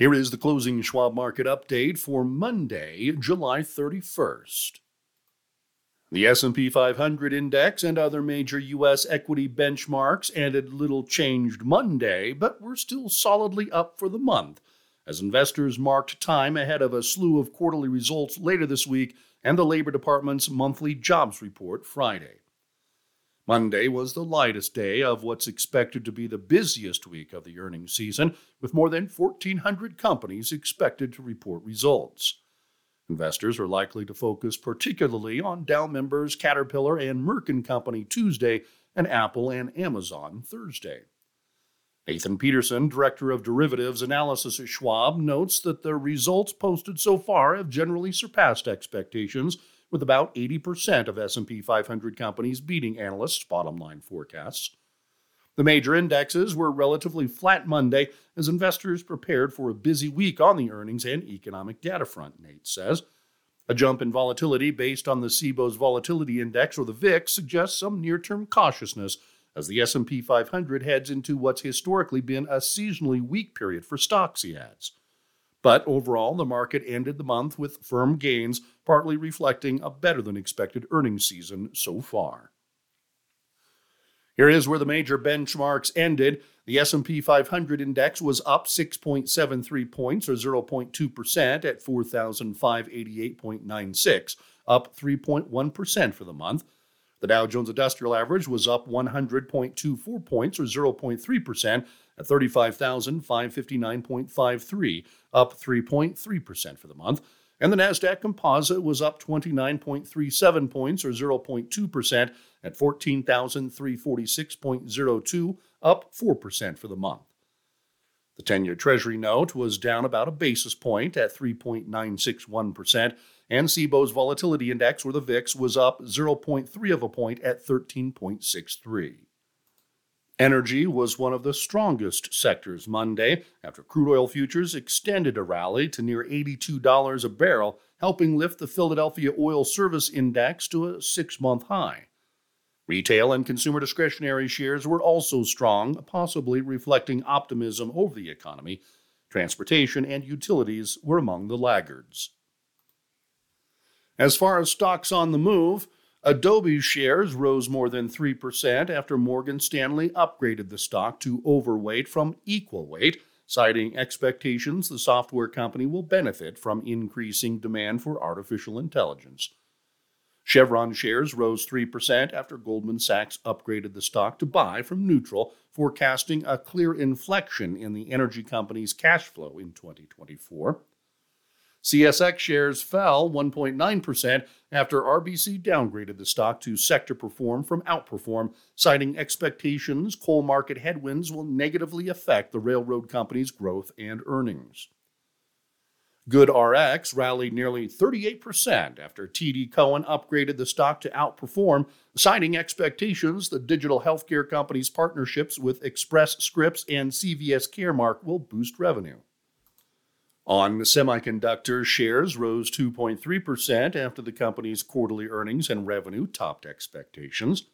Here is the closing Schwab market update for Monday, July 31st. The S&P 500 index and other major US equity benchmarks ended little changed Monday, but were still solidly up for the month as investors marked time ahead of a slew of quarterly results later this week and the Labor Department's monthly jobs report Friday. Monday was the lightest day of what's expected to be the busiest week of the earnings season, with more than 1,400 companies expected to report results. Investors are likely to focus particularly on Dow members Caterpillar and Merck & Company Tuesday and Apple and Amazon Thursday. Nathan Peterson, Director of Derivatives Analysis at Schwab, notes that the results posted so far have generally surpassed expectations with about 80% of S&P 500 companies beating analysts' bottom line forecasts. The major indexes were relatively flat Monday as investors prepared for a busy week on the earnings and economic data front, Nate says. A jump in volatility based on the CBOE's volatility index or the VIX suggests some near-term cautiousness as the S&P 500 heads into what's historically been a seasonally weak period for stocks, he adds. But overall, the market ended the month with firm gains, partly reflecting a better than expected earnings season so far. Here is where the major benchmarks ended. The S&P 500 index was up 6.73 points or 0.2% at 4588.96, up 3.1% for the month. The Dow Jones Industrial Average was up 100.24 points or 0.3% at 35,559.53, up 3.3% for the month. And the Nasdaq Composite was up 29.37 points or 0.2% at 14,346.02, up 4% for the month. The 10 year Treasury note was down about a basis point at 3.961%, and CBOE's volatility index, or the VIX, was up 0.3 of a point at 13.63. Energy was one of the strongest sectors Monday after crude oil futures extended a rally to near $82 a barrel, helping lift the Philadelphia Oil Service Index to a six month high. Retail and consumer discretionary shares were also strong, possibly reflecting optimism over the economy. Transportation and utilities were among the laggards. As far as stocks on the move, Adobe shares rose more than 3% after Morgan Stanley upgraded the stock to overweight from equal weight, citing expectations the software company will benefit from increasing demand for artificial intelligence. Chevron shares rose 3% after Goldman Sachs upgraded the stock to buy from neutral, forecasting a clear inflection in the energy company's cash flow in 2024. CSX shares fell 1.9% after RBC downgraded the stock to sector perform from outperform, citing expectations coal market headwinds will negatively affect the railroad company's growth and earnings. GoodRx rallied nearly 38% after TD Cowen upgraded the stock to outperform, citing expectations the digital healthcare company's partnerships with Express Scripts and CVS Caremark will boost revenue. On semiconductor, shares rose 2.3% after the company's quarterly earnings and revenue topped expectations.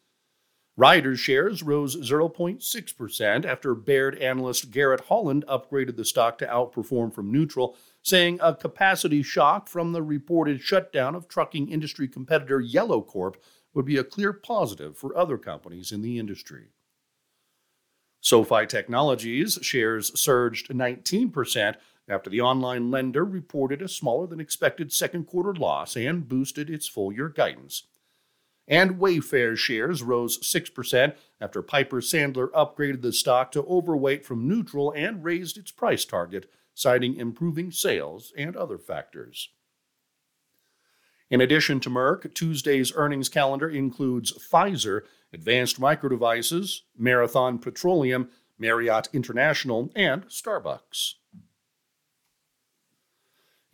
Ryder's shares rose 0.6% after Baird analyst Garrett Holland upgraded the stock to outperform from neutral, saying a capacity shock from the reported shutdown of trucking industry competitor Yellow Corp would be a clear positive for other companies in the industry. SoFi Technologies shares surged 19% after the online lender reported a smaller than expected second quarter loss and boosted its full year guidance. And Wayfair shares rose 6% after Piper Sandler upgraded the stock to overweight from neutral and raised its price target, citing improving sales and other factors. In addition to Merck, Tuesday's earnings calendar includes Pfizer, Advanced Micro Devices, Marathon Petroleum, Marriott International, and Starbucks.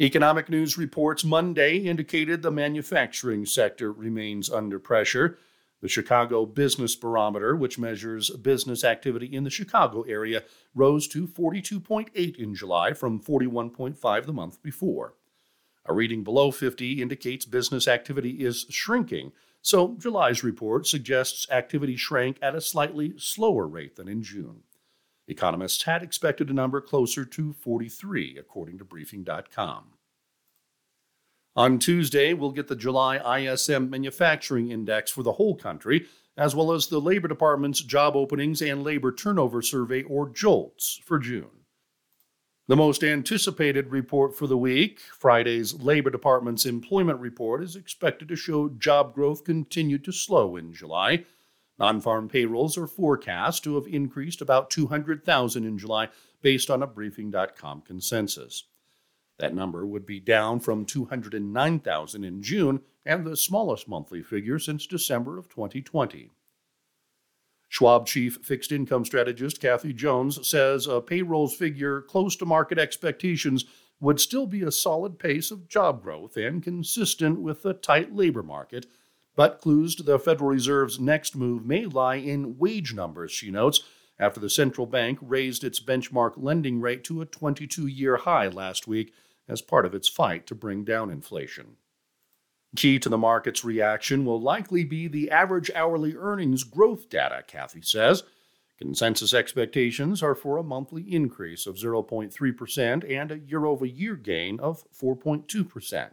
Economic news reports Monday indicated the manufacturing sector remains under pressure. The Chicago Business Barometer, which measures business activity in the Chicago area, rose to 42.8 in July from 41.5 the month before. A reading below 50 indicates business activity is shrinking, so July's report suggests activity shrank at a slightly slower rate than in June. Economists had expected a number closer to 43, according to Briefing.com. On Tuesday, we'll get the July ISM Manufacturing Index for the whole country, as well as the Labor Department's Job Openings and Labor Turnover Survey, or JOLTS, for June. The most anticipated report for the week, Friday's Labor Department's employment report, is expected to show job growth continued to slow in July. Non farm payrolls are forecast to have increased about 200,000 in July based on a Briefing.com consensus. That number would be down from 209,000 in June and the smallest monthly figure since December of 2020. Schwab chief fixed income strategist Kathy Jones says a payrolls figure close to market expectations would still be a solid pace of job growth and consistent with the tight labor market, but clues to the Federal Reserve's next move may lie in wage numbers, she notes, after the central bank raised its benchmark lending rate to a 22 year high last week as part of its fight to bring down inflation. Key to the market's reaction will likely be the average hourly earnings growth data, Kathy says. Consensus expectations are for a monthly increase of 0.3% and a year over year gain of 4.2%.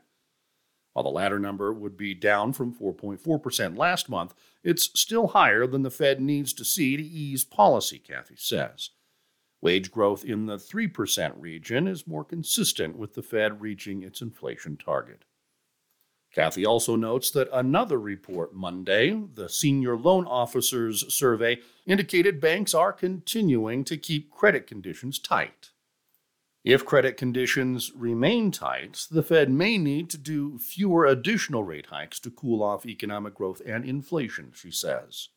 While the latter number would be down from 4.4% last month, it's still higher than the Fed needs to see to ease policy, Kathy says. Wage growth in the 3% region is more consistent with the Fed reaching its inflation target. Kathy also notes that another report Monday, the Senior Loan Officers Survey, indicated banks are continuing to keep credit conditions tight. If credit conditions remain tight, the Fed may need to do fewer additional rate hikes to cool off economic growth and inflation, she says.